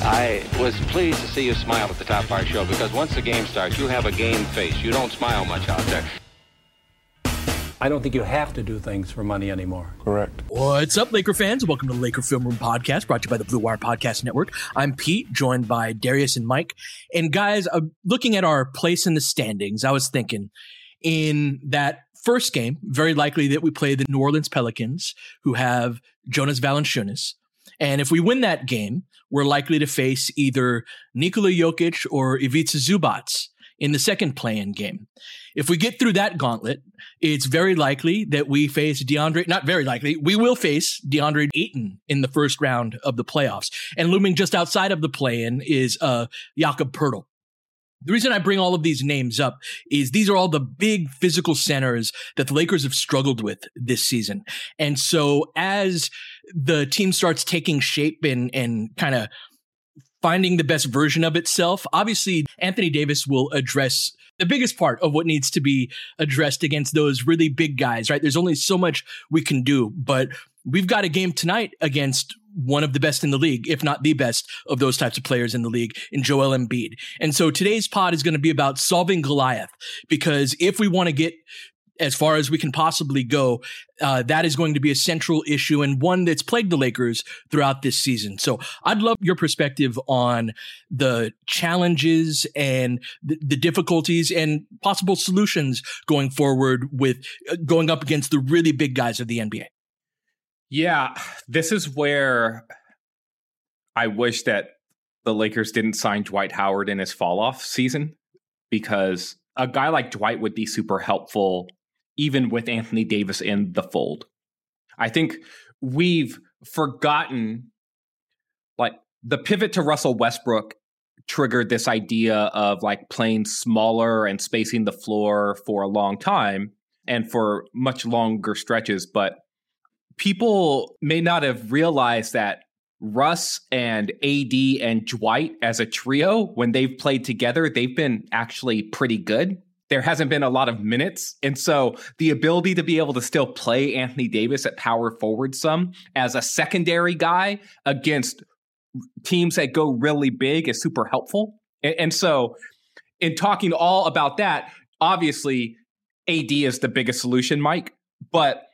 I was pleased to see you smile at the top of our show because once the game starts, you have a game face. You don't smile much out there. I don't think you have to do things for money anymore. Correct. What's up, Laker fans? Welcome to the Laker Film Room Podcast, brought to you by the Blue Wire Podcast Network. I'm Pete, joined by Darius and Mike. And guys, uh, looking at our place in the standings, I was thinking in that first game, very likely that we play the New Orleans Pelicans, who have Jonas Valanciunas. And if we win that game, we're likely to face either Nikola Jokic or Ivica Zubac in the second play-in game. If we get through that gauntlet, it's very likely that we face DeAndre, not very likely, we will face DeAndre Ayton in the first round of the playoffs. And looming just outside of the play-in is uh, Jakob Poeltl. The reason I bring all of these names up is these are all the big physical centers that the Lakers have struggled with this season. And so as the team starts taking shape and, and kind of finding the best version of itself, obviously Anthony Davis will address the biggest part of what needs to be addressed against those really big guys, right? There's only so much we can do, but we've got a game tonight against one of the best in the league, if not the best of those types of players in the league in Joel Embiid. And so today's pod is going to be about solving Goliath because if we want to get as far as we can possibly go, uh, that is going to be a central issue and one that's plagued the Lakers throughout this season. So I'd love your perspective on the challenges and the, the difficulties and possible solutions going forward with uh, going up against the really big guys of the NBA. Yeah, this is where I wish that the Lakers didn't sign Dwight Howard in his fall off season because a guy like Dwight would be super helpful even with Anthony Davis in the fold. I think we've forgotten like the pivot to Russell Westbrook triggered this idea of like playing smaller and spacing the floor for a long time and for much longer stretches. But people may not have realized that Russ and AD and Dwight as a trio, when they've played together, they've been actually pretty good there hasn't been a lot of minutes. And so the ability to be able to still play Anthony Davis at power forward some as a secondary guy against teams that go really big is super helpful. And, and so, in talking all about that, obviously AD is the biggest solution, Mike, but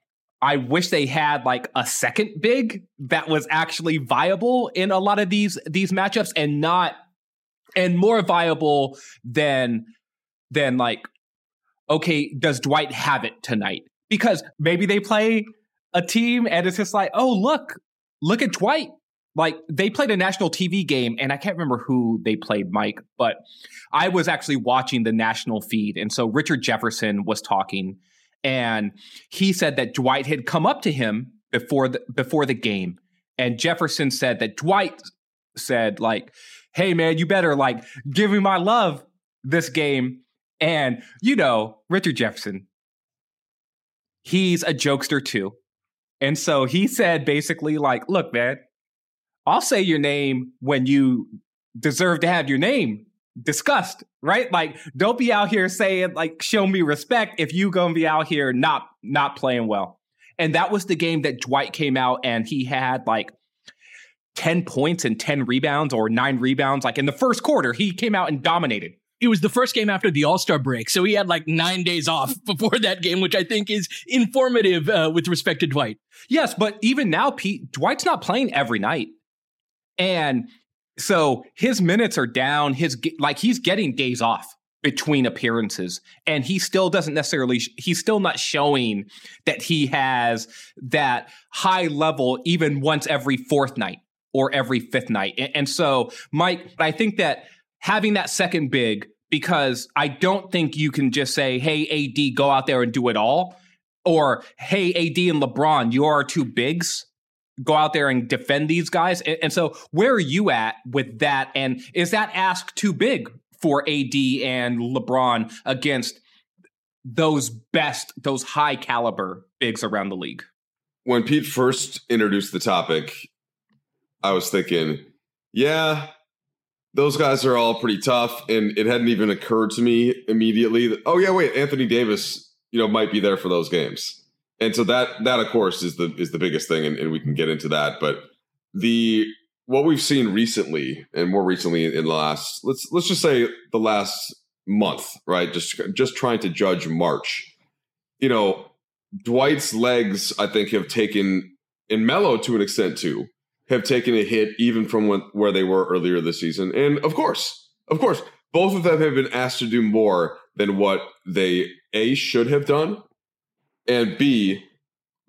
I wish they had like a second big that was actually viable in a lot of these these matchups and not and more viable than than like, okay, does Dwight have it tonight? Because maybe they play a team and it's just like, oh, look, look at Dwight. Like they played a national TV game, and I can't remember who they played, Mike, but I was actually watching the national feed. And so Richard Jefferson was talking, and he said that Dwight had come up to him before the before the game. And Jefferson said that Dwight said, like, hey man, you better like give me my love this game. And, you know, Richard Jefferson, he's a jokester too. And so he said basically, like, look, man, I'll say your name when you deserve to have your name discussed, right? Like, don't be out here saying like, "Show me respect" if you gonna be out here not not playing well. And that was the game that Dwight came out and he had like 10 points and 10 rebounds or nine rebounds. Like in the first quarter, he came out and dominated. It was the first game after the All Star break. So he had like nine days off before that game, which I think is informative uh, with respect to Dwight. Yes, but even now, Pete, Dwight's not playing every night. And so his minutes are down. His like he's getting days off between appearances and he still doesn't necessarily he's still not showing that he has that high level even once every fourth night or every fifth night and, and so mike i think that having that second big because i don't think you can just say hey ad go out there and do it all or hey ad and lebron you are two bigs. Go out there and defend these guys. And, and so where are you at with that? And is that ask too big for AD and LeBron against those best, those high caliber bigs around the league. When Pete first introduced the topic, I was thinking, yeah, those guys are all pretty tough. And it hadn't even occurred to me immediately that, oh yeah, wait, Anthony Davis, you know, might be there for those games. And so that that of course is the is the biggest thing, and, and we can get into that. But the what we've seen recently, and more recently in the last let's let's just say the last month, right? Just just trying to judge March. You know, Dwight's legs, I think, have taken in Melo to an extent too, have taken a hit even from when, where they were earlier this season. And of course, of course, both of them have been asked to do more than what they a should have done, and b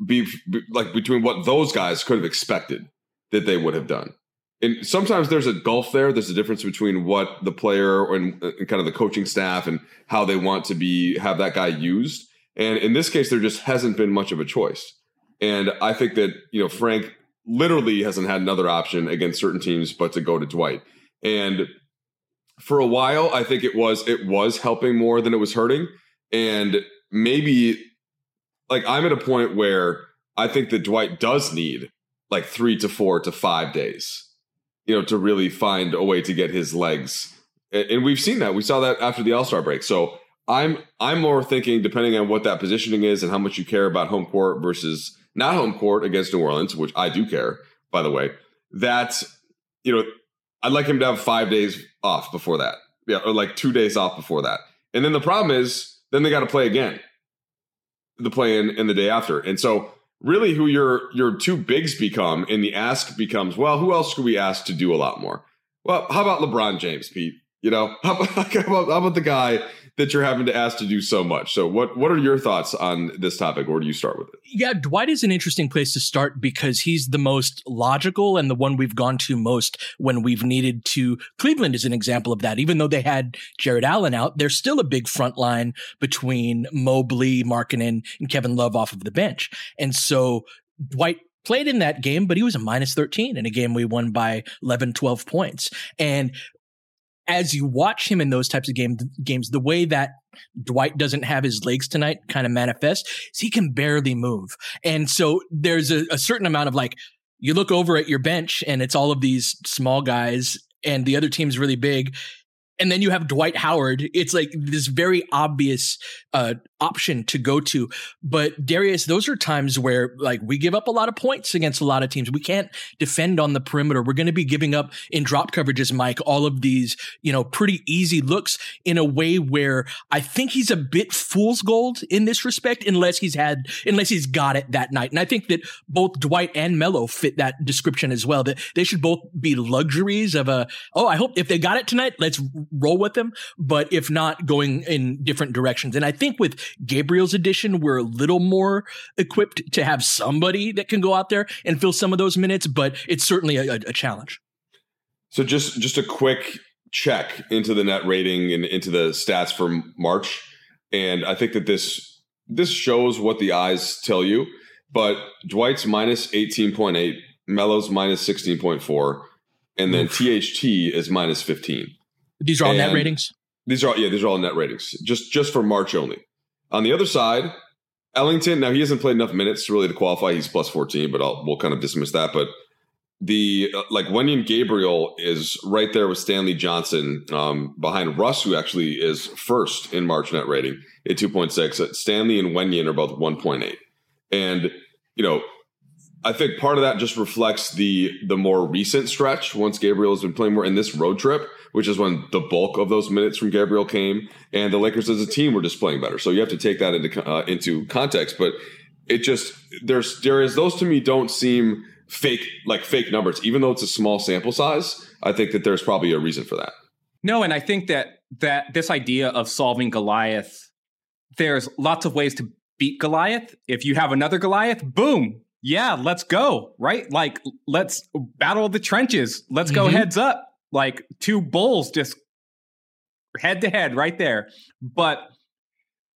be, be like between what those guys could have expected that they would have done and sometimes there's a gulf there. There's a difference between what the player and, and, kind of the coaching staff and how they want to be have that guy used. And in this case, there just hasn't been much of a choice. And I think that you know Frank literally hasn't had another option against certain teams but to go to Dwight. And for a while, I think it was it was helping more than it was hurting. And maybe like I'm at a point where I think that Dwight does need like three to four to five days you know, to really find a way to get his legs. And we've seen that. We saw that after the All Star break. So I'm I'm more thinking, depending on what that positioning is and how much you care about home court versus not home court against New Orleans, which I do care, by the way. That you know, I'd like him to have five days off before that, yeah, or like two days off before that. And then the problem is, then they got to play again, the play in and the day after. And so really who your your two bigs become and the ask becomes well who else could we ask to do a lot more well how about lebron james pete you know how about, how about, how about the guy that you're having to ask to do so much. So what what are your thoughts on this topic? Where do you start with it? Yeah dwight is an interesting place to start because he's the most logical and the one we've gone to most when we've needed to. Cleveland is an example of that. Even though they had Jarrett Allen out there's still a big front line between mobley markkanen and kevin love off of the bench. And so dwight played in that game, but he was a minus 13 in a game we won by 11, 12 points. And as you watch him in those types of game, games, the way that Dwight doesn't have his legs tonight kind of manifests is he can barely move. And so there's a, a certain amount of like, you look over at your bench and it's all of these small guys and the other team's really big and then you have Dwight Howard. It's like this very obvious uh, option to go to. But Darius, those are times where like we give up a lot of points against a lot of teams. We can't defend on the perimeter. We're going to be giving up in drop coverages, Mike, all of these, you know, pretty easy looks in a way where I think he's a bit fool's gold in this respect, unless he's had, unless he's got it that night. And I think that both Dwight and Melo fit that description as well. That they should both be luxuries of a, oh, I hope if they got it tonight, let's roll with them. But if not, going in different directions. And I think with Gabriel's edition, we're a little more equipped to have somebody that can go out there and fill some of those minutes, but it's certainly a, a challenge. So just just a quick check into the net rating and into the stats for March, and I think that this this shows what the eyes tell you. But Dwight's minus eighteen point eight, Melo's minus sixteen point four, and then. THT is minus fifteen. These are all and net ratings. These are all, yeah, these are all net ratings. Just just for March only. On the other side, Ellington. Now he hasn't played enough minutes really to qualify. He's plus fourteen, but I'll, we'll kind of dismiss that. But the uh, like Wenyen Gabriel is right there with Stanley Johnson um, behind Russ, who actually is first in March net rating at 2.6. Uh, Stanley and Wenyen are both 1.8. And, you know, I think part of that just reflects the the more recent stretch once Gabriel has been playing more in this road trip, which is when the bulk of those minutes from Gabriel came, and the Lakers as a team were just playing better. So you have to take that into uh, into context. But it just there's there is those to me don't seem fake like fake numbers, even though it's a small sample size. I think that there's probably a reason for that. No, and I think that that this idea of solving Goliath, there's lots of ways to beat Goliath. If you have another Goliath, boom, yeah, let's go, right? Like, let's battle the trenches. Let's go mm-hmm. heads up. Like, two bulls just head to head right there. But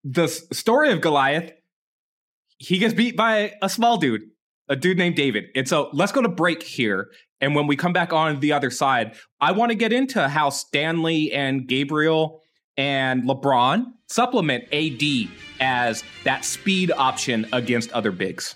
the story of Goliath, he gets beat by a small dude, a dude named David. And so let's go to break here. And when we come back on the other side, I want to get into how Stanley and Gabriel and LeBron supplement AD as that speed option against other bigs.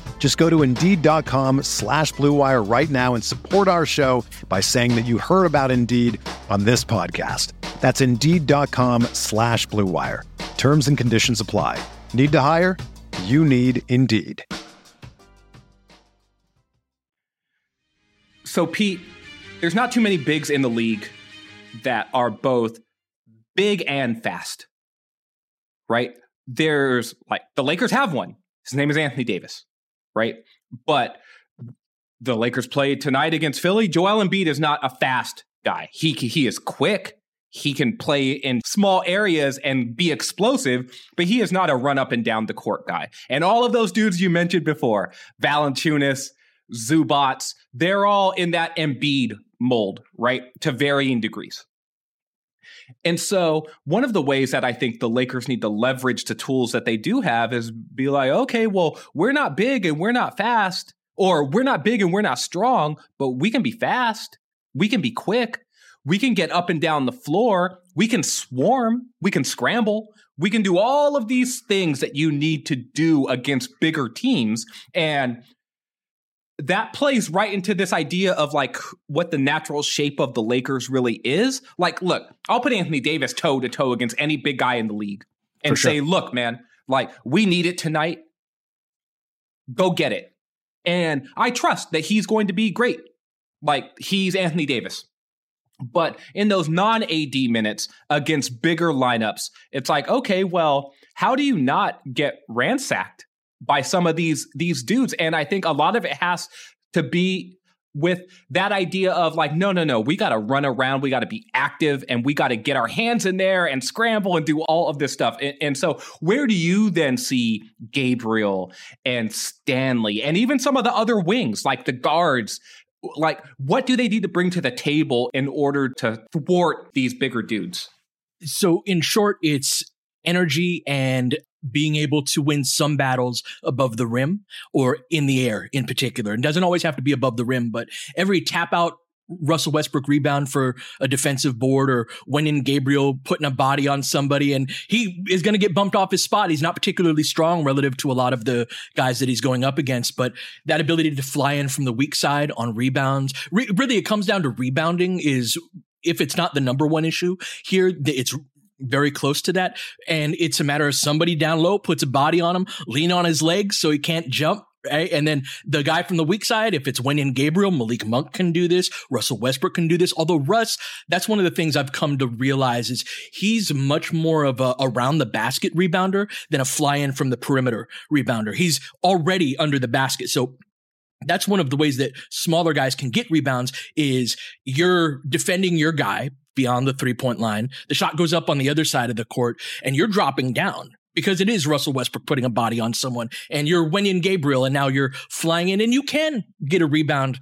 Just go to Indeed.com slash BlueWire right now and support our show by saying that you heard about Indeed on this podcast. That's Indeed.com slash BlueWire. Terms and conditions apply. Need to hire? You need Indeed. So, Pete, there's not too many bigs in the league that are both big and fast, right? There's like the Lakers have one. His name is Anthony Davis right? But the Lakers play tonight against Philly. Joel Embiid is not a fast guy. He he is quick. He can play in small areas and be explosive, but he is not a run up and down the court guy. And all of those dudes you mentioned before, Valanciunas, Zubac, they're all in that Embiid mold, right? To varying degrees. And so, one of the ways that I think the Lakers need to leverage the tools that they do have is be like, okay, well, we're not big and we're not fast, or we're not big and we're not strong, but we can be fast. We can be quick. We can get up and down the floor. We can swarm. We can scramble. We can do all of these things that you need to do against bigger teams. And that plays right into this idea of like what the natural shape of the Lakers really is. Like, look, I'll put Anthony Davis toe to toe against any big guy in the league and sure. say, look, man, like we need it tonight. Go get it. And I trust that he's going to be great. Like he's Anthony Davis. But in those non AD minutes against bigger lineups, it's like, okay, well, how do you not get ransacked? By some of these these dudes. And i think a lot of it has to be with that idea of like no no no we got to run around we got to be active and we got to get our hands in there and scramble and do all of this stuff. And, and, so where do you then see gabriel and stanley and even some of the other wings like the guards? Like what do they need to bring to the table in order to thwart these bigger dudes? So in short it's energy and being able to win some battles above the rim or in the air in particular. It doesn't always have to be above the rim, but every tap out Russell Westbrook rebound for a defensive board or Wenyen Gabriel putting a body on somebody and he is going to get bumped off his spot. He's not particularly strong relative to a lot of the guys that he's going up against, but that ability to fly in from the weak side on rebounds, re- really it comes down to rebounding is if it's not the number one issue here, it's very close to that. And it's a matter of somebody down low puts a body on him, lean on his legs so he can't jump Right? And then the guy from the weak side, if it's Wenyen Gabriel, Malik Monk can do this. Russell Westbrook can do this. Although Russ, that's one of the things I've come to realize is he's much more of a around the basket rebounder than a fly in from the perimeter rebounder. He's already under the basket. So that's one of the ways that smaller guys can get rebounds is you're defending your guy beyond the three point line. The shot goes up on the other side of the court and you're dropping down because it is Russell Westbrook putting a body on someone and you're Wenyen Gabriel and now you're flying in and you can get a rebound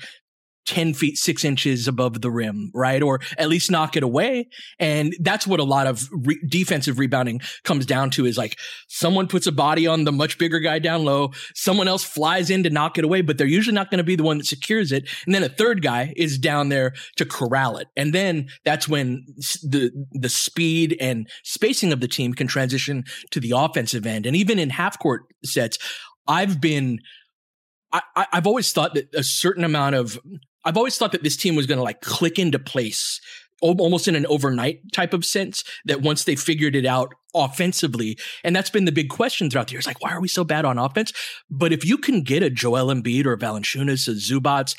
10 feet, six inches above the rim, right? Or at least knock it away. And that's what a lot of re- defensive rebounding comes down to is like someone puts a body on the much bigger guy down low. Someone else flies in to knock it away, but they're usually not going to be the one that secures it. And then a third guy is down there to corral it. And then that's when the, the speed and spacing of the team can transition to the offensive end. And even in half court sets, I've been I, have always thought that a certain amount of I've always thought that this team was going to like click into place almost in an overnight type of sense that once they figured it out offensively and that's been the big question throughout the years like why are we so bad on offense? But if you can get a Joel Embiid or Valanciunas a Zubac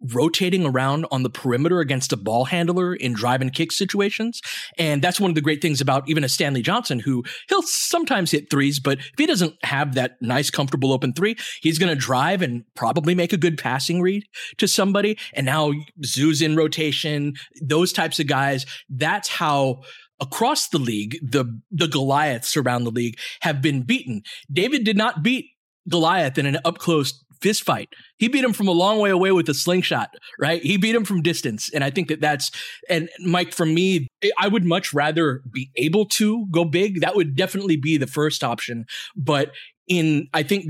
rotating around on the perimeter against a ball handler in drive and kick situations. And that's one of the great things about even a Stanley Johnson, who he'll sometimes hit threes, but if he doesn't have that nice, comfortable open three, he's going to drive and probably make a good passing read to somebody. And now Zu's in rotation, those types of guys. That's how across the league, the, the Goliaths around the league have been beaten. David did not beat Goliath in an up close fist fight. He beat him from a long way away with a slingshot, right? He beat him from distance. And I think that that's, and Mike, for me, I would much rather be able to go big. That would definitely be the first option. But in, I think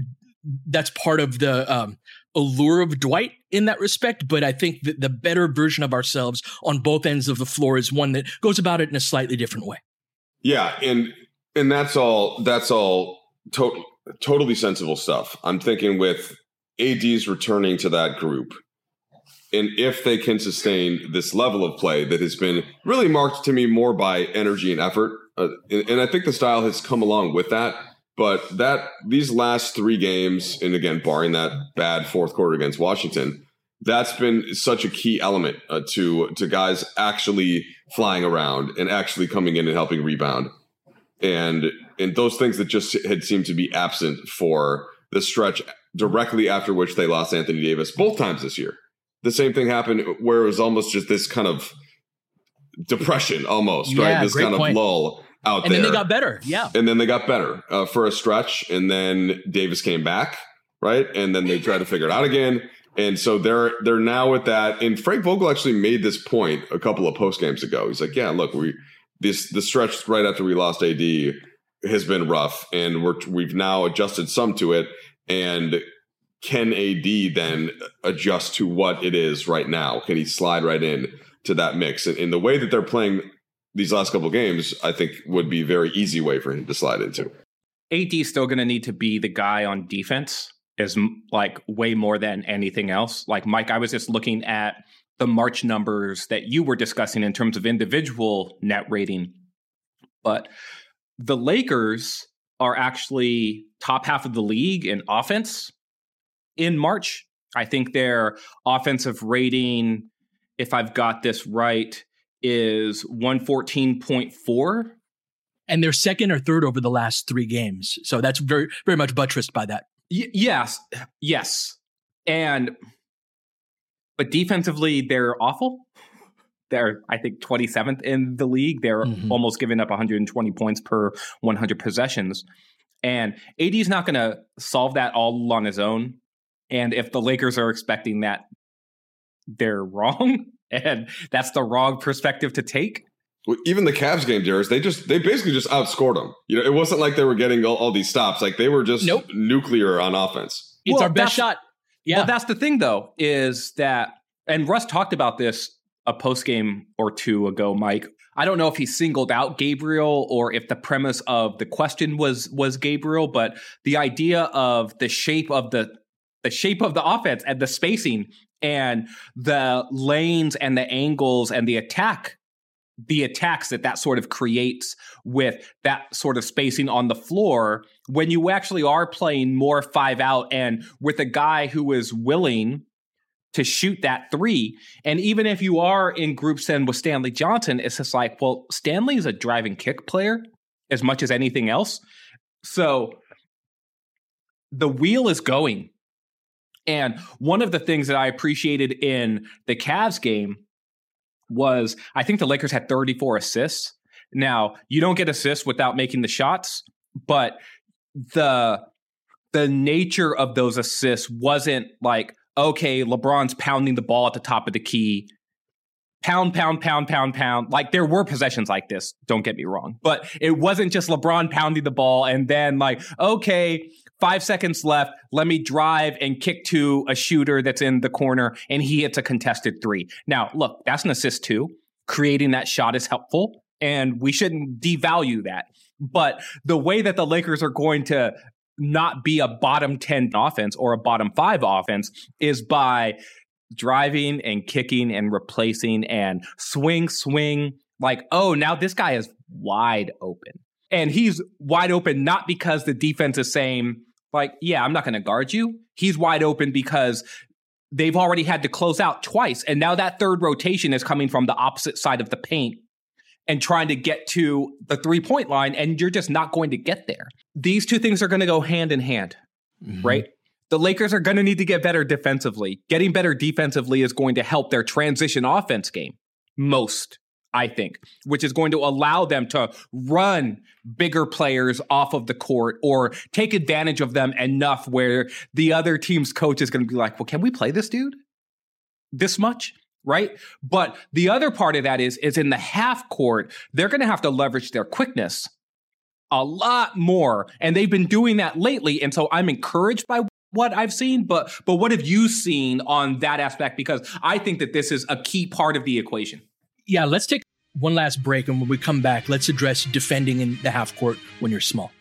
that's part of the, um, allure of Dwight in that respect, but I think that the better version of ourselves on both ends of the floor is one that goes about it in a slightly different way. Yeah, and and that's all that's all to- totally sensible stuff. I'm thinking with AD's returning to that group, and if they can sustain this level of play that has been really marked to me more by energy and effort, uh, and, and I think the style has come along with that. But that these last three games, and again, barring that bad fourth quarter against Washington, that's been such a key element uh, to to guys actually flying around and actually coming in and helping rebound, and and those things that just had seemed to be absent for the stretch directly after which they lost Anthony Davis both times this year. The same thing happened where it was almost just this kind of depression, almost yeah, right, this kind point. of lull out and there. And then they got better, yeah. And then they got better uh, for a stretch, and then Davis came back, right, and then they tried to figure it out again. And so they're they're now with that. And Frank Vogel actually made this point a couple of post games ago. He's like, "Yeah, look, we this the stretch right after we lost AD has been rough, and we're we've now adjusted some to it. And can AD then adjust to what it is right now? Can he slide right in to that mix? And in the way that they're playing these last couple games, I think would be a very easy way for him to slide into. AD is still going to need to be the guy on defense is like way more than anything else. Like Mike, I was just looking at the March numbers that you were discussing in terms of individual net rating, but the Lakers are actually top half of the league in offense in March. I think their offensive rating, if I've got this right, is 114.4. And they're second or third over the last three games. So that's very, very much buttressed by that. Y- yes. Yes. And, but defensively, they're awful. They're, I think, 27th in the league. They're mm-hmm. almost giving up 120 points per 100 possessions. And AD is not going to solve that all on his own. And if the Lakers are expecting that, they're wrong. And that's the wrong perspective to take. Well, even the Cavs game, Darius, they just they basically just outscored them. You know, it wasn't like they were getting all, all these stops. Like they were just nope. nuclear on offense. It's well, our best shot. Yeah. Well, that's the thing though, is that and Russ talked about this a post game or two ago, Mike. I don't know if he singled out Gabriel or if the premise of the question was was Gabriel, but the idea of the shape of the the shape of the offense and the spacing and the lanes and the angles and the attack the attacks that that sort of creates with that sort of spacing on the floor when you actually are playing more five out and with a guy who is willing to shoot that three. And even if you are in group send with Stanley Johnson, it's just like, well, Stanley is a driving kick player as much as anything else. So the wheel is going. And one of the things that I appreciated in the Cavs game was I think the Lakers had 34 assists. Now, you don't get assists without making the shots, but the the nature of those assists wasn't like okay, LeBron's pounding the ball at the top of the key. Pound, pound, pound, pound, pound. Like there were possessions like this, don't get me wrong. But it wasn't just LeBron pounding the ball and then like, okay, five seconds left. Let me drive and kick to a shooter that's in the corner and he hits a contested three. Now, look, that's an assist too. Creating that shot is helpful and we shouldn't devalue that. But the way that the Lakers are going to not be a bottom 10 offense or a bottom five offense is by driving and kicking and replacing and swing, swing. Like, oh, now this guy is wide open. And he's wide open not because the defense is saying, like, yeah, I'm not going to guard you. He's wide open because they've already had to close out twice. And now that third rotation is coming from the opposite side of the paint and trying to get to the three point line, and you're just not going to get there. These two things are going to go hand in hand, mm-hmm. right? The Lakers are going to need to get better defensively. Getting better defensively is going to help their transition offense game most, I think, which is going to allow them to run bigger players off of the court or take advantage of them enough where the other team's coach is going to be like, well, can we play this dude this much? Right? But the other part of that is is in the half court, they're going to have to leverage their quickness a lot more, and they've been doing that lately. And so I'm encouraged by what I've seen, but but what have you seen on that aspect? Because I think that this is a key part of the equation. Yeah, let's take one last break, and when we come back, let's address defending in the half court when you're small.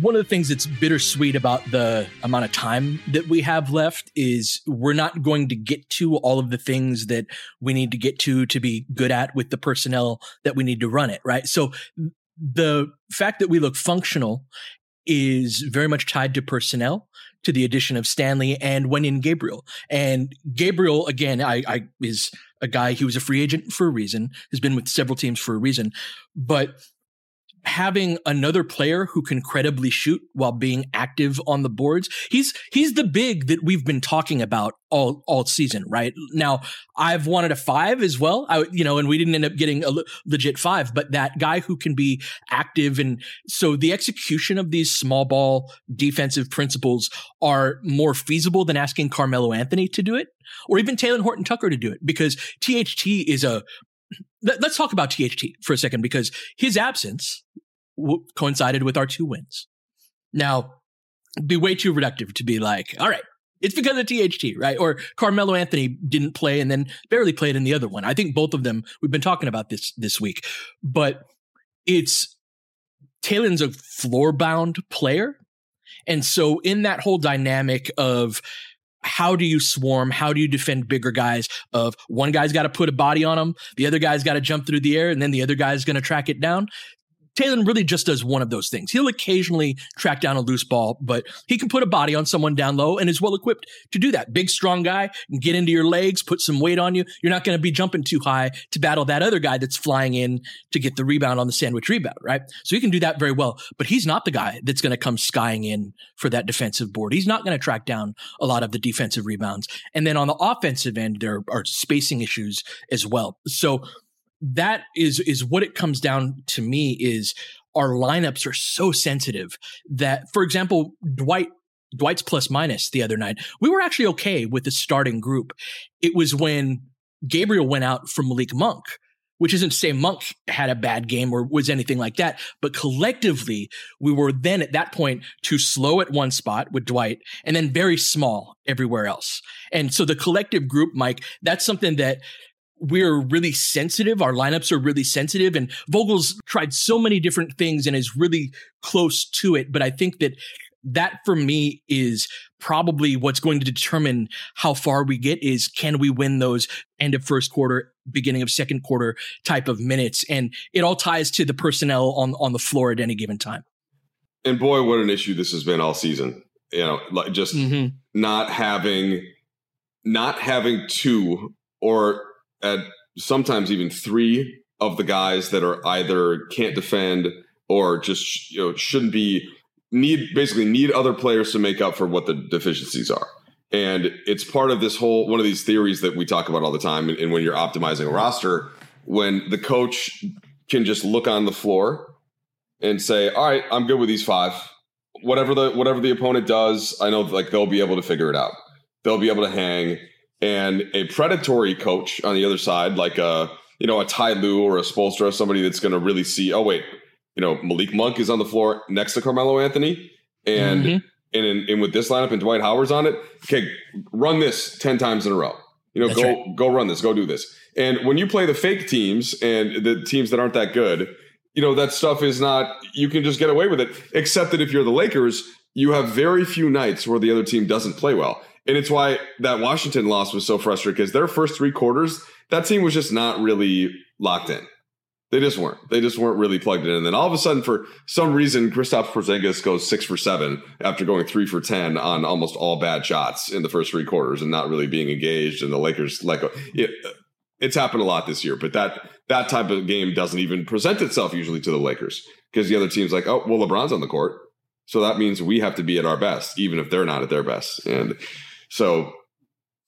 One of the things that's bittersweet about the amount of time that we have left is we're not going to get to all of the things that we need to get to to be good at with the personnel that we need to run it, right? So the fact that we look functional is very much tied to personnel, to the addition of Stanley and Wenyen Gabriel. And Gabriel, again, I, I is a guy, he was a free agent for a reason, has been with several teams for a reason, but having another player who can credibly shoot while being active on the boards. He's he's the big that we've been talking about all all season, right? Now, I've wanted a 5 as well. I you know, and we didn't end up getting a legit 5, but that guy who can be active and so the execution of these small ball defensive principles are more feasible than asking Carmelo Anthony to do it or even Talen Horton Tucker to do it because THT is a let, us talk about THT for a second because his absence w- coincided with our two wins. Now, be way too reductive to be like, all right, it's because of THT, right? Or Carmelo Anthony didn't play and then barely played in the other one. I think both of them, we've been talking about this this week, but it's Talen's a floor bound player. And so in that whole dynamic of how do you swarm? How do you defend bigger guys? Of one guy's got to put a body on him, the other guy's got to jump through the air, and then the other guy's going to track it down. Talen really just does one of those things. He'll occasionally track down a loose ball, but he can put a body on someone down low and is well equipped to do that. Big, strong guy get into your legs, put some weight on you. You're not going to be jumping too high to battle that other guy that's flying in to get the rebound on the sandwich rebound, right? So he can do that very well, but he's not the guy that's going to come skying in for that defensive board. He's not going to track down a lot of the defensive rebounds. And then on the offensive end, there are spacing issues as well. So that is is what it comes down to me is our lineups are so sensitive that for example Dwight Dwight's plus minus the other night we were actually okay with the starting group it was when Gabriel went out for Malik Monk which isn't to say Monk had a bad game or was anything like that, but collectively, we were then at that point too slow at one spot with Dwight and then very small everywhere else. And so the collective group, Mike, that's something that we're really sensitive. Our lineups are really sensitive and Vogel's tried so many different things and is really close to it. But I think that that for me is probably what's going to determine how far we get is can we win those end of first quarter, beginning of second quarter type of minutes. And it all ties to the personnel on, on the floor at any given time. And boy, what an issue this has been all season. You know, like just mm-hmm. not having, not having two or at sometimes even three of the guys that are either can't defend or just you know shouldn't be need basically need other players to make up for what the deficiencies are. And it's part of this whole one of these theories that we talk about all the time. And, and when you're optimizing a roster, when the coach can just look on the floor and say, "All right, I'm good with these five. Whatever the whatever the opponent does, I know like they'll be able to figure it out. They'll be able to hang." And a predatory coach on the other side, like a you know a Ty Lue or a Spoelstra, somebody that's going to really see, oh wait, you know Malik Monk is on the floor next to Carmelo Anthony, and mm-hmm. and, in, and with this lineup and Dwight Howard's on it, okay, run this ten times in a row. You know, That's go right. go run this, go do this. And when you play the fake teams and the teams that aren't that good, you know that stuff is not. You can just get away with it. Except that if you're the Lakers, you have very few nights where the other team doesn't play well. And it's why that Washington loss was so frustrating because their first three quarters, that team was just not really locked in. They just weren't. They just weren't really plugged in. And then all of a sudden, for some reason, Kristaps Porzingis goes six for seven after going three for ten on almost all bad shots in the first three quarters and not really being engaged. And the Lakers let go. It, it's happened a lot this year, but that that type of game doesn't even present itself usually to the Lakers because the other team's like, oh, well, LeBron's on the court, so that means we have to be at our best, even if they're not at their best. And so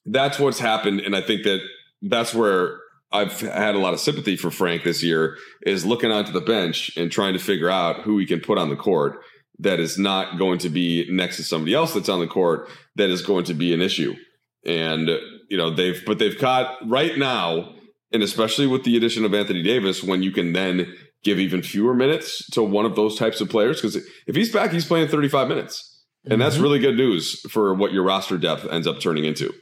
that's what's happened, and I think that that's where I've had a lot of sympathy for Frank this year is looking onto the bench and trying to figure out who he can put on the court that is not going to be next to somebody else that's on the court that is going to be an issue. And you know they've but they've caught right now, and especially with the addition of Anthony Davis, when you can then give even fewer minutes to one of those types of players because if he's back, he's playing 35 minutes, and mm-hmm. that's really good news for what your roster depth ends up turning into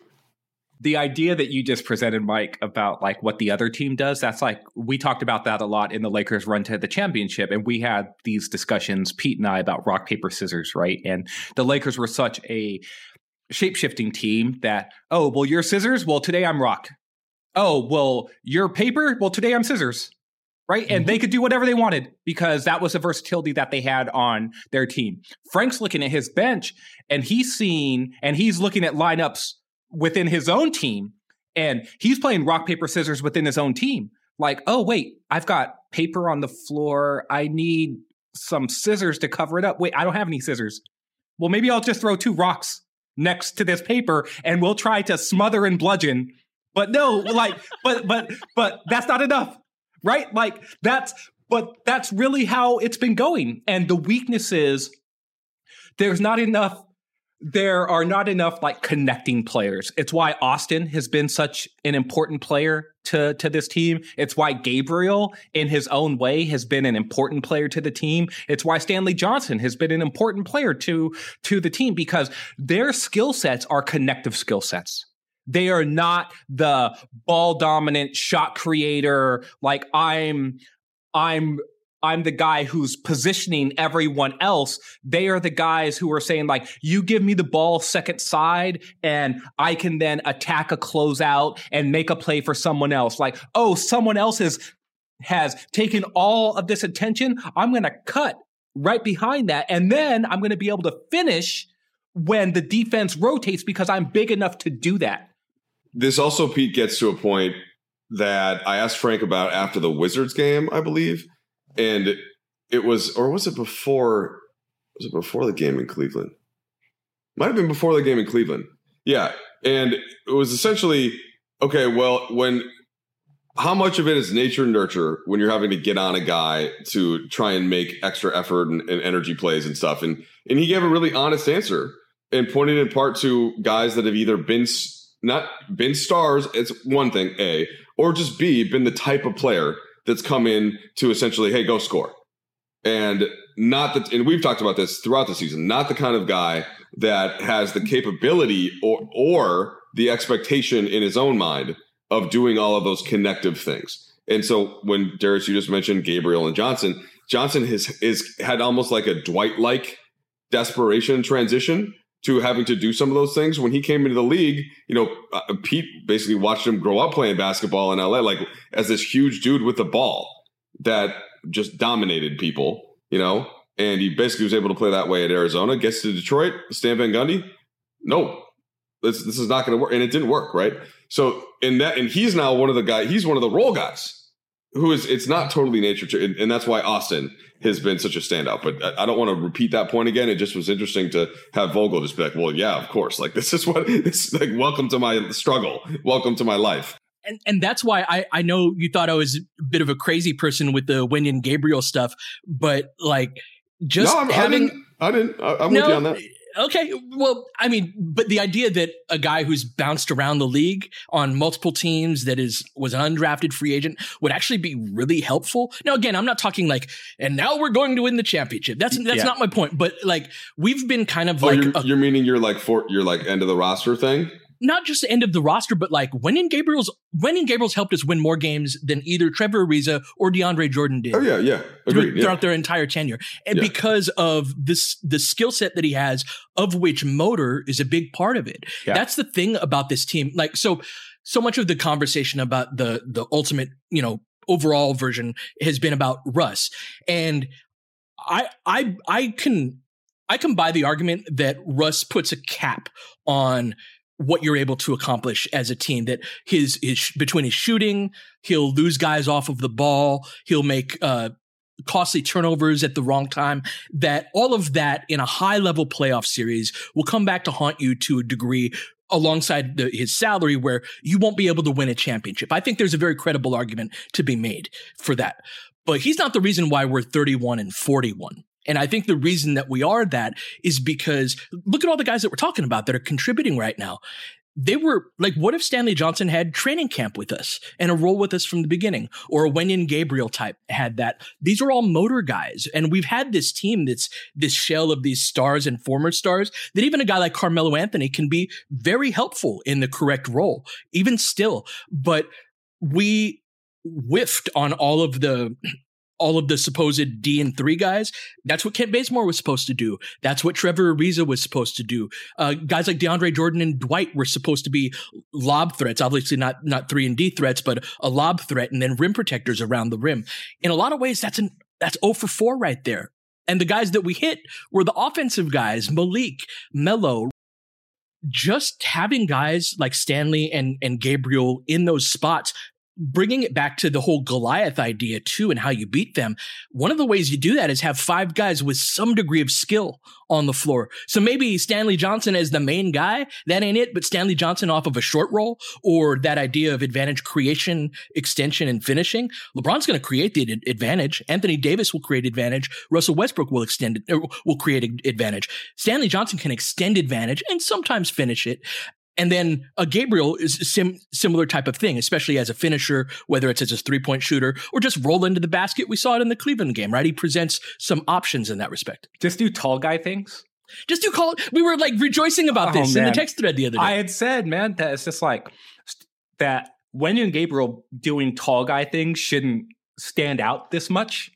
the idea that you just presented, Mike, about like what the other team does, that's like we talked about that a lot in the Lakers run to the championship. And we had these discussions, Pete and I, about rock, paper, scissors, right? And the Lakers were such a shape shifting team that, oh, well, you're scissors. Well, today I'm rock. Oh, well, you're paper. Well, today I'm scissors. Right. Mm-hmm. And they could do whatever they wanted because that was the versatility that they had on their team. Frank's looking at his bench and he's seeing and he's looking at lineups within his own team. And he's playing rock paper scissors within his own team. Like oh wait i've got paper on the floor. I need some scissors to cover it up. Wait i don't have any scissors. Well maybe i'll just throw two rocks next to this paper and we'll try to smother and bludgeon. But no like but but but that's not enough right like that's but that's really how it's been going and the weakness is there's not enough there are not enough like connecting players. It's why Austin has been such an important player to to this team. It's why Gabriel in his own way has been an important player to the team. It's why Stanley Johnson has been an important player to to the team because their skill sets are connective skill sets. They are not the ball dominant shot creator like I'm I'm I'm the guy who's positioning everyone else. They are the guys who are saying, like, you give me the ball second side and I can then attack a closeout and make a play for someone else. Like, oh, someone else has, has taken all of this attention. I'm to cut right behind that. And then I'm to be able to finish when the defense rotates because I'm big enough to do that. This also, Pete, gets to a point that I asked Frank about after the Wizards game, I believe and it was, or was it before? Was it before the game in Cleveland? Might have been before the game in Cleveland. Yeah, and it was essentially okay. Well, when how much of it is nature and nurture when you're having to get on a guy to try and make extra effort and, and energy plays and stuff? And and he gave a really honest answer and pointed in part to guys that have either been not been stars. It's one thing, a or just b been the type of player that's come in to essentially, hey, go score. And not that, and we've talked about this throughout the season, not the kind of guy that has the capability or, or the expectation in his own mind of doing all of those connective things. And so when Darius, you just mentioned Gabriel and Johnson, Johnson has is had almost like a Dwight like desperation transition to having to do some of those things. When he came into the league, you know, uh, Pete basically watched him grow up playing basketball in LA, like as this huge dude with the ball that just dominated people, you know, and he basically was able to play that way at Arizona. Gets to Detroit, Stan Van Gundy, no, this this is not going to work, and it didn't work, right? So in that, and he's now one of the guys. He's one of the role guys who is. It's not totally nature, to, and, and that's why Austin has been such a standout. But I, I don't want to repeat that point again. It just was interesting to have Vogel just be like, "Well, yeah, of course. Like this is what this like. Welcome to my struggle. Welcome to my life." and and that's why I I know you thought I was a bit of a crazy person with the Wenyen Gabriel stuff, but like just no, having I didn't. I didn't I, am no, with you on that. Okay, well, I mean, but the idea that a guy who's bounced around the league on multiple teams that is was an undrafted free agent would actually be really helpful. Now, again, I'm not talking like, and now we're going to win the championship. That's that's yeah. not my point. But like, we've been kind of oh, like, you're, a, you're meaning you're like for you're like end of the roster thing not just the end of the roster, but like Wenyen Gabriel's Wenyen Gabriel's helped us win more games than either Trevor Ariza or DeAndre Jordan did. Oh yeah, yeah, Agreed, through, throughout their entire tenure, and yeah. because of this the skill set that he has, of which motor is a big part of it. Yeah. That's the thing about this team. Like so, so much of the conversation about the the ultimate, you know, overall version has been about Russ, and I I I can I can buy the argument that Russ puts a cap on what you're able to accomplish as a team that his, his between his shooting he'll lose guys off of the ball he'll make uh, costly turnovers at the wrong time that all of that in a high level playoff series will come back to haunt you to a degree alongside the, his salary where you won't be able to win a championship. I think there's a very credible argument to be made for that. But he's not the reason why we're 31 and 41 and I think the reason that we are that is because look at all the guys that we're talking about that are contributing right now. They were like, what if Stanley Johnson had training camp with us and a role with us from the beginning, or a Wenyen Gabriel type had that? These are all motor guys, and we've had this team that's this shell of these stars and former stars. That even a guy like Carmelo Anthony can be very helpful in the correct role, even still. But we whiffed on all of the all of the supposed D and three guys. That's what Kent Bazemore was supposed to do. That's what Trevor Ariza was supposed to do. Uh, guys like DeAndre Jordan and Dwight were supposed to be lob threats, obviously not not three and D threats, but a lob threat, and then rim protectors around the rim. In a lot of ways, that's an that's 0 for 4 right there. And the guys that we hit were the offensive guys, Malik, Melo, just having guys like Stanley and, and Gabriel in those spots bringing it back to the whole Goliath idea too and how you beat them. One of the ways you do that is have five guys with some degree of skill on the floor. So maybe Stanley Johnson as the main guy, that ain't it, but Stanley Johnson off of a short roll or that idea of advantage creation, extension and finishing. LeBron's going to create the advantage. Anthony Davis will create advantage. Russell Westbrook will extend it, er, will create advantage. Stanley Johnson can extend advantage and sometimes finish it. And then a Gabriel is a sim- similar type of thing, especially as a finisher, whether it's as a three point shooter or just roll into the basket. We saw it in the Cleveland game, right? He presents some options in that respect. Just do tall guy things. Just do call. We were like rejoicing about oh, this man. in the text thread the other day. I had said, man, that it's just like that Wenyen Gabriel doing tall guy things shouldn't stand out this much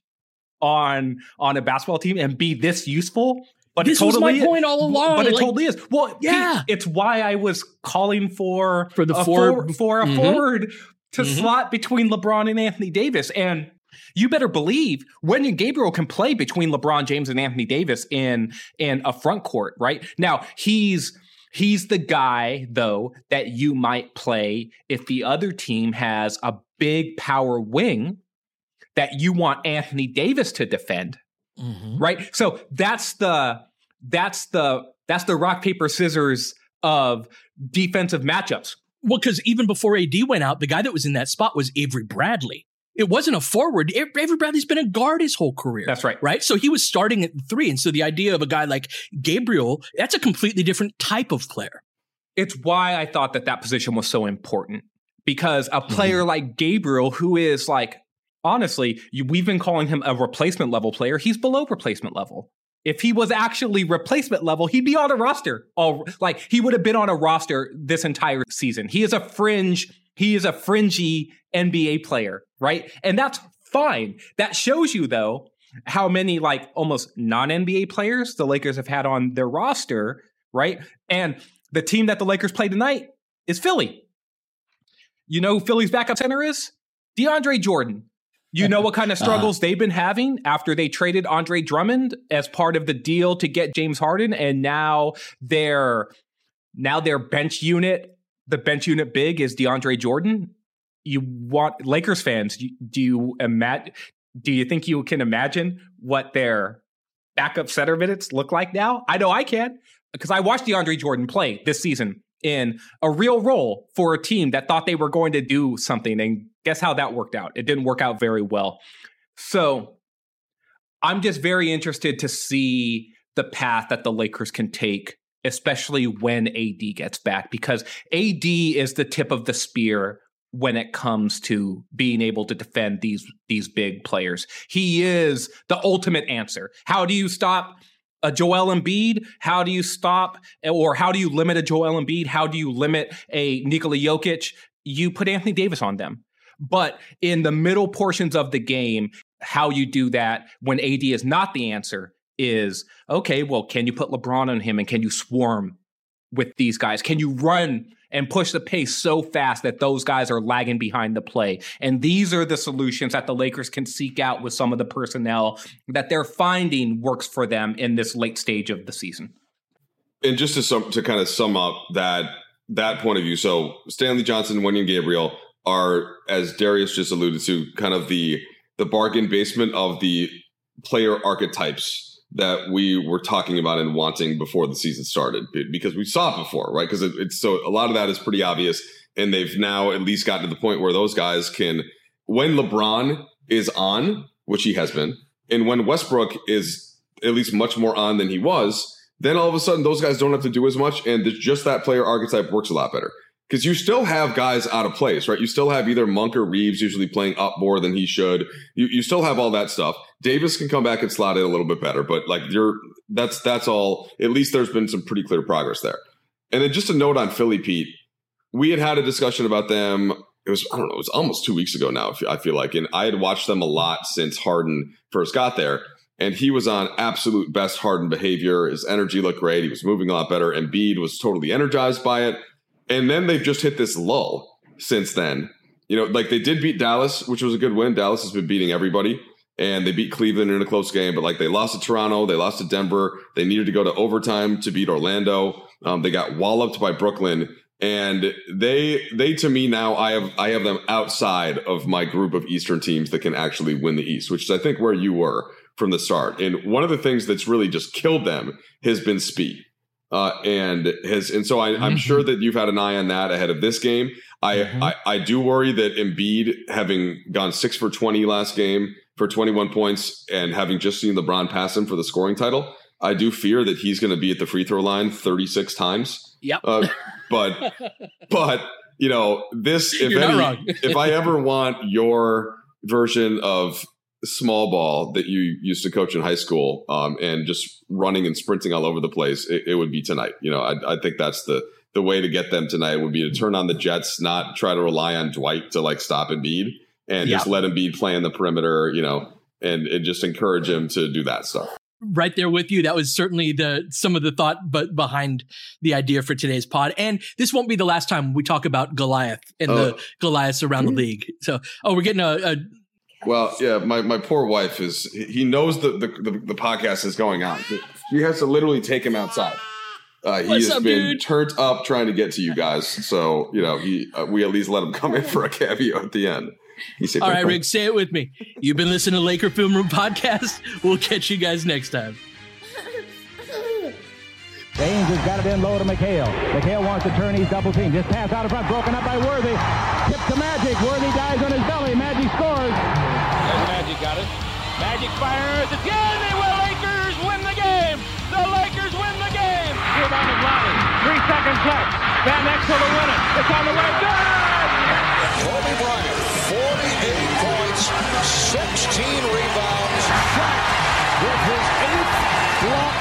on on a basketball team and be this useful but this totally was my point all along. But it like, totally is. Well, yeah, it's why I was calling for for the a forward, for, for a mm-hmm. forward to mm-hmm. slot between LeBron and Anthony Davis, and you better believe Wenyen Gabriel can play between LeBron James and Anthony Davis in in a front court. Right now, he's he's the guy though that you might play if the other team has a big power wing that you want Anthony Davis to defend Mm-hmm. Right. So that's the that's the that's the rock paper scissors of defensive matchups. Well, because even before AD went out, the guy that was in that spot was Avery Bradley. It wasn't a forward. Avery Bradley's been a guard his whole career. That's right. Right. So he was starting at three. And so the idea of a guy like Gabriel, that's a completely different type of player. It's why I thought that that position was so important because a player mm-hmm. like Gabriel, who is like honestly, you, we've been calling him a replacement level player. He's below replacement level. If he was actually replacement level, he'd be on a roster. All like he would have been on a roster this entire season. He is a fringe. He is a fringy NBA player, right? And that's fine. That shows you though how many like almost non NBA players the Lakers have had on their roster right? And the team that the Lakers play tonight is Philly. You know who Philly's backup center is? DeAndre Jordan. You know what kind of struggles uh-huh. they've been having after they traded Andre Drummond as part of the deal to get James Harden, and now their now their bench unit, the bench unit big is DeAndre Jordan. You want Lakers fans? Do you imagine? Do you think you can imagine what their backup center minutes look like now? I know I can because I watched DeAndre Jordan play this season in a real role for a team that thought they were going to do something. And guess how that worked out? It didn't work out very well. So I'm just very interested to see the path that the Lakers can take, especially when AD gets back, because AD is the tip of the spear when it comes to being able to defend these these big players. He is the ultimate answer. How do you stop a Joel Embiid? How do you stop or how do you limit a Joel Embiid? How do you limit a Nikola Jokic? You put Anthony Davis on them. But in the middle portions of the game, how you do that when AD is not the answer is okay, well, can you put LeBron on him and can you swarm with these guys? Can you run and push the pace so fast that those guys are lagging behind the play. And these are the solutions that the Lakers can seek out with some of the personnel that they're finding works for them in this late stage of the season. And just to sum, to kind of sum up that that point of view, so Stanley Johnson, Wenyen Gabriel are, as Darius just alluded to, kind of the the bargain basement of the player archetypes that we were talking about and wanting before the season started because we saw it before, right? Because it, it's so a lot of that is pretty obvious, and they've now at least gotten to the point where those guys can, when LeBron is on, which he has been, and when Westbrook is at least much more on than he was, then all of a sudden those guys don't have to do as much, and just that player archetype works a lot better because you still have guys out of place, right? You still have either Monk or Reaves usually playing up more than he should. You, you still have all that stuff. Davis can come back and slot in a little bit better, but like you're that's that's all. At least there's been some pretty clear progress there. And then just a note on Philly, Pete. We had had a discussion about them. It was I don't know. It was almost two weeks ago now. I feel like, and I had watched them a lot since Harden first got there and he was on absolute best Harden behavior. His energy looked great. He was moving a lot better. and Embiid was totally energized by it. And then they've just hit this lull since then. You know, like they did beat Dallas, which was a good win. Dallas has been beating everybody. And they beat Cleveland in a close game, but like they lost to Toronto, they lost to Denver. They needed to go to overtime to beat Orlando. Um, they got walloped by Brooklyn, and they they to me now I have I have them outside of my group of Eastern teams that can actually win the East, which is I think where you were from the start. And one of the things that's really just killed them has been speed. Uh, and has and so I, am mm-hmm. sure that you've had an eye on that ahead of this game. I, mm-hmm. I, I do worry that Embiid, having gone six for twenty last game for 21 points, and having just seen LeBron pass him for the scoring title, I do fear that he's going to be at the free throw line 36 times. Yep. Uh, but but you know this if any, if I ever want your version of small ball that you used to coach in high school um, and just running and sprinting all over the place, it, it would be tonight. You know, I, I, think that's the the way to get them tonight would be to turn on the Jets, not try to rely on Dwight to like stop Embiid and yeah. just let Embiid play in the perimeter, you know, and, and just encourage him to do that stuff. Right there with you. That was certainly the some of the thought but behind the idea for today's pod. And this won't be the last time we talk about Goliath and oh. the Goliaths around the league. So oh we're getting a, a well, yeah, my, my poor wife is he knows the, the, the, the podcast is going on. He has to literally take him outside. Uh, he What's has up, been dude? turned up trying to get to you guys, so you know he uh, we at least let him come in for a cameo at the end. He said, "All right, Rick, say it with me. You've been listening to Laker Film Room podcast. We'll catch you guys next time." Baynes has got it in low to McHale. McHale wants to turn. He's double team. Just pass out in front, broken up by Worthy. Tip to Magic. Worthy dies on his belly. Magic scores. Magic fires. It's good. They will. Lakers win the game. The Lakers win the game. Rebound is Lonnie. Three seconds left. Van Exel to win it. It's on the way. Good. Kobe Bryant, 48 points, 16 rebounds. Shot with his eighth block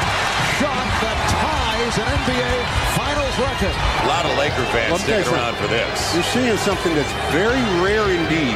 shot that ties an NBA Finals record. A lot of Laker fans sticking around for this. You're seeing something that's very rare indeed.